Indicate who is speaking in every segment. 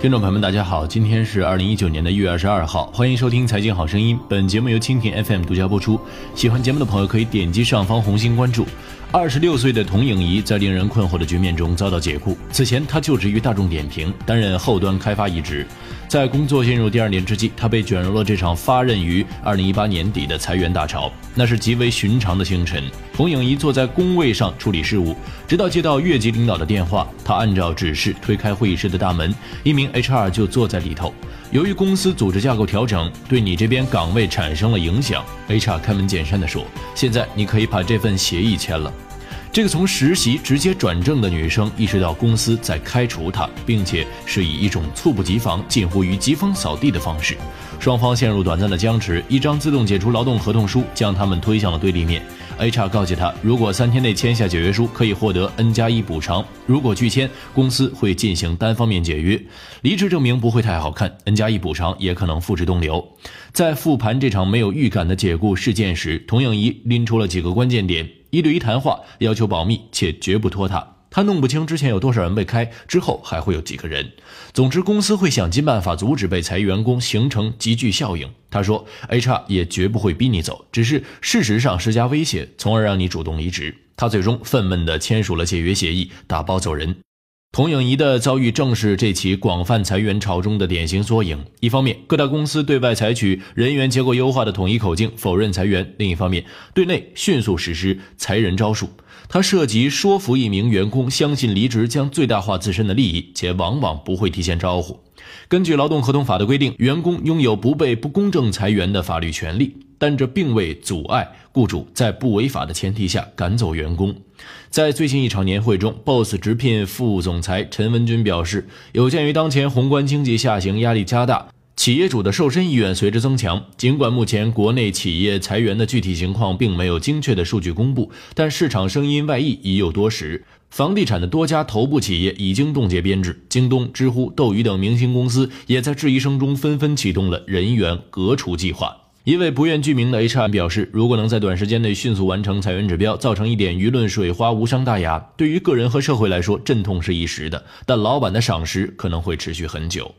Speaker 1: 听众朋友们，大家好，今天是二零一九年的一月二十二号，欢迎收听《财经好声音》，本节目由蜻蜓 FM 独家播出。喜欢节目的朋友可以点击上方红心关注。二十六岁的童颖仪在令人困惑的局面中遭到解雇。此前，她就职于大众点评，担任后端开发一职。在工作进入第二年之际，她被卷入了这场发轫于二零一八年底的裁员大潮。那是极为寻常的清晨，童颖仪坐在工位上处理事务，直到接到越级领导的电话，她按照指示推开会议室的大门，一名 HR 就坐在里头。由于公司组织架构调整，对你这边岗位产生了影响，HR 开门见山地说：“现在你可以把这份协议签了。”这个从实习直接转正的女生意识到公司在开除她，并且是以一种猝不及防、近乎于疾风扫地的方式。双方陷入短暂的僵持，一张自动解除劳动合同书将他们推向了对立面。HR 告诫他，如果三天内签下解约书，可以获得 N 加一补偿；如果拒签，公司会进行单方面解约。离职证明不会太好看，N 加一补偿也可能付之东流。在复盘这场没有预感的解雇事件时，童颖仪拎出了几个关键点：一对一谈话，要求保密，且绝不拖沓。他弄不清之前有多少人被开，之后还会有几个人。总之，公司会想尽办法阻止被裁员工形成集聚效应。他说，HR 也绝不会逼你走，只是事实上施加威胁，从而让你主动离职。他最终愤懑地签署了解约协议，打包走人。童影仪的遭遇正是这起广泛裁员潮中的典型缩影。一方面，各大公司对外采取人员结构优化的统一口径，否认裁员；另一方面，对内迅速实施裁人招数。它涉及说服一名员工相信离职将最大化自身的利益，且往往不会提前招呼。根据劳动合同法的规定，员工拥有不被不公正裁员的法律权利，但这并未阻碍雇主在不违法的前提下赶走员工。在最近一场年会中，BOSS 直聘副总裁陈文军表示，有鉴于当前宏观经济下行压力加大。企业主的瘦身意愿随之增强。尽管目前国内企业裁员的具体情况并没有精确的数据公布，但市场声音外溢已有多时。房地产的多家头部企业已经冻结编制，京东、知乎、斗鱼等明星公司也在质疑声中纷纷启动了人员革除计划。一位不愿具名的 HR 表示，如果能在短时间内迅速完成裁员指标，造成一点舆论水花，无伤大雅。对于个人和社会来说，阵痛是一时的，但老板的赏识可能会持续很久。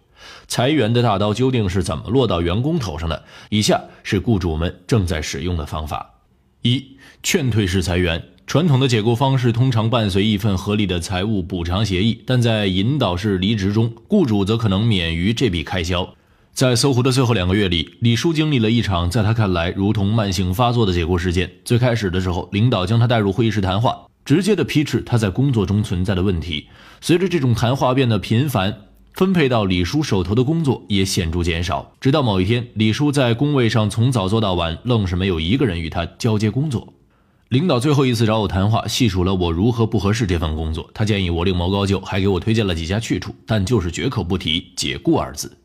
Speaker 1: 裁员的大刀究竟是怎么落到员工头上的？以下是雇主们正在使用的方法：一、劝退式裁员。传统的解雇方式通常伴随一份合理的财务补偿协议，但在引导式离职中，雇主则可能免于这笔开销。在搜狐的最后两个月里，李叔经历了一场在他看来如同慢性发作的解雇事件。最开始的时候，领导将他带入会议室谈话，直接的批斥他在工作中存在的问题。随着这种谈话变得频繁。分配到李叔手头的工作也显著减少，直到某一天，李叔在工位上从早做到晚，愣是没有一个人与他交接工作。领导最后一次找我谈话，细数了我如何不合适这份工作，他建议我另谋高就，还给我推荐了几家去处，但就是绝口不提解雇二字。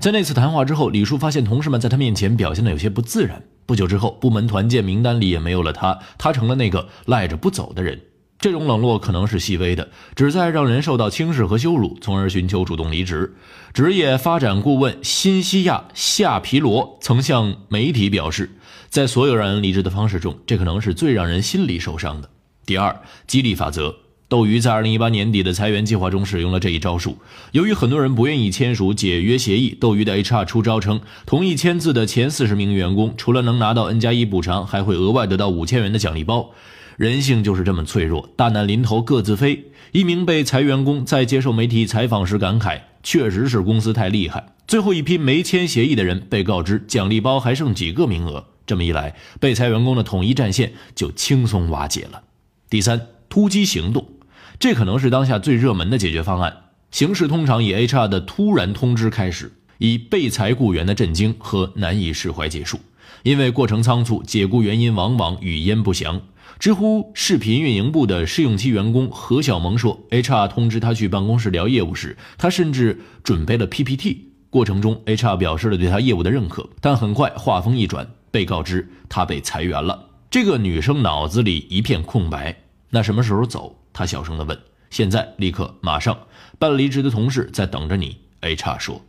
Speaker 1: 在那次谈话之后，李叔发现同事们在他面前表现的有些不自然。不久之后，部门团建名单里也没有了他，他成了那个赖着不走的人。这种冷落可能是细微的，旨在让人受到轻视和羞辱，从而寻求主动离职。职业发展顾问新西亚夏皮罗曾向媒体表示，在所有让人离职的方式中，这可能是最让人心里受伤的。第二，激励法则。斗鱼在二零一八年底的裁员计划中使用了这一招数。由于很多人不愿意签署解约协议，斗鱼的 HR 出招称，同意签字的前四十名员工，除了能拿到 N 加一补偿，还会额外得到五千元的奖励包。人性就是这么脆弱，大难临头各自飞。一名被裁员工在接受媒体采访时感慨：“确实是公司太厉害。”最后一批没签协议的人被告知奖励包还剩几个名额，这么一来，被裁员工的统一战线就轻松瓦解了。第三，突击行动，这可能是当下最热门的解决方案。形式通常以 HR 的突然通知开始，以被裁雇员的震惊和难以释怀结束。因为过程仓促，解雇原因往往语焉不详。知乎视频运营部的试用期员工何小萌说：“HR 通知他去办公室聊业务时，他甚至准备了 PPT。过程中，HR 表示了对他业务的认可，但很快话锋一转，被告知他被裁员了。这个女生脑子里一片空白。那什么时候走？她小声地问。现在，立刻，马上。办离职的同事在等着你。”HR 说。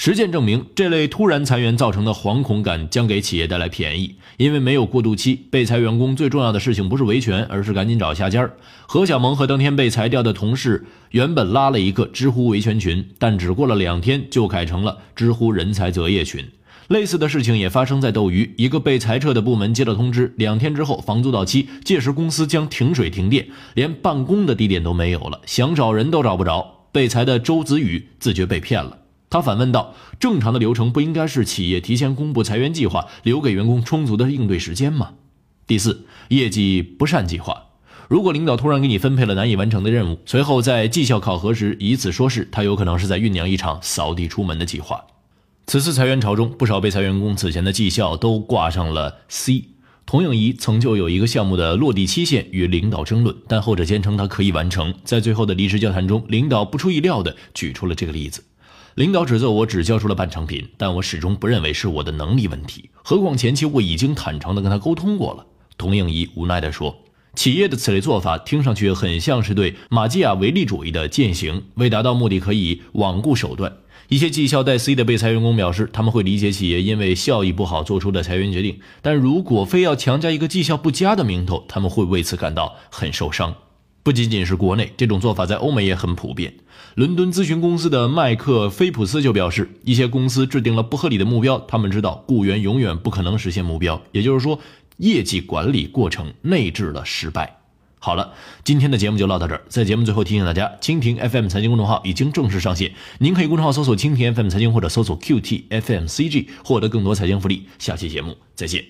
Speaker 1: 实践证明，这类突然裁员造成的惶恐感将给企业带来便宜，因为没有过渡期。被裁员工最重要的事情不是维权，而是赶紧找下家。何小萌和当天被裁掉的同事原本拉了一个知乎维权群，但只过了两天就改成了知乎人才择业群。类似的事情也发生在斗鱼，一个被裁撤的部门接到通知，两天之后房租到期，届时公司将停水停电，连办公的地点都没有了，想找人都找不着。被裁的周子宇自觉被骗了。他反问道：“正常的流程不应该是企业提前公布裁员计划，留给员工充足的应对时间吗？”第四，业绩不善计划。如果领导突然给你分配了难以完成的任务，随后在绩效考核时以此说事，他有可能是在酝酿一场扫地出门的计划。此次裁员潮中，不少被裁员工此前的绩效都挂上了 C。童颖仪曾就有一个项目的落地期限与领导争论，但后者坚称他可以完成。在最后的离职交谈中，领导不出意料地举出了这个例子。领导指责我只交出了半成品，但我始终不认为是我的能力问题。何况前期我已经坦诚地跟他沟通过了。童颖仪无奈地说：“企业的此类做法听上去很像是对马基雅维利主义的践行，为达到目的可以罔顾手段。”一些绩效带 C 的被裁员工表示，他们会理解企业因为效益不好做出的裁员决定，但如果非要强加一个绩效不佳的名头，他们会为此感到很受伤。不仅仅是国内，这种做法在欧美也很普遍。伦敦咨询公司的麦克菲普斯就表示，一些公司制定了不合理的目标，他们知道雇员永远不可能实现目标，也就是说，业绩管理过程内置了失败。好了，今天的节目就唠到这儿。在节目最后提醒大家，蜻蜓 FM 财经公众号已经正式上线，您可以公众号搜索“蜻蜓 FM 财经”或者搜索 “QT FM CG” 获得更多财经福利。下期节目再见。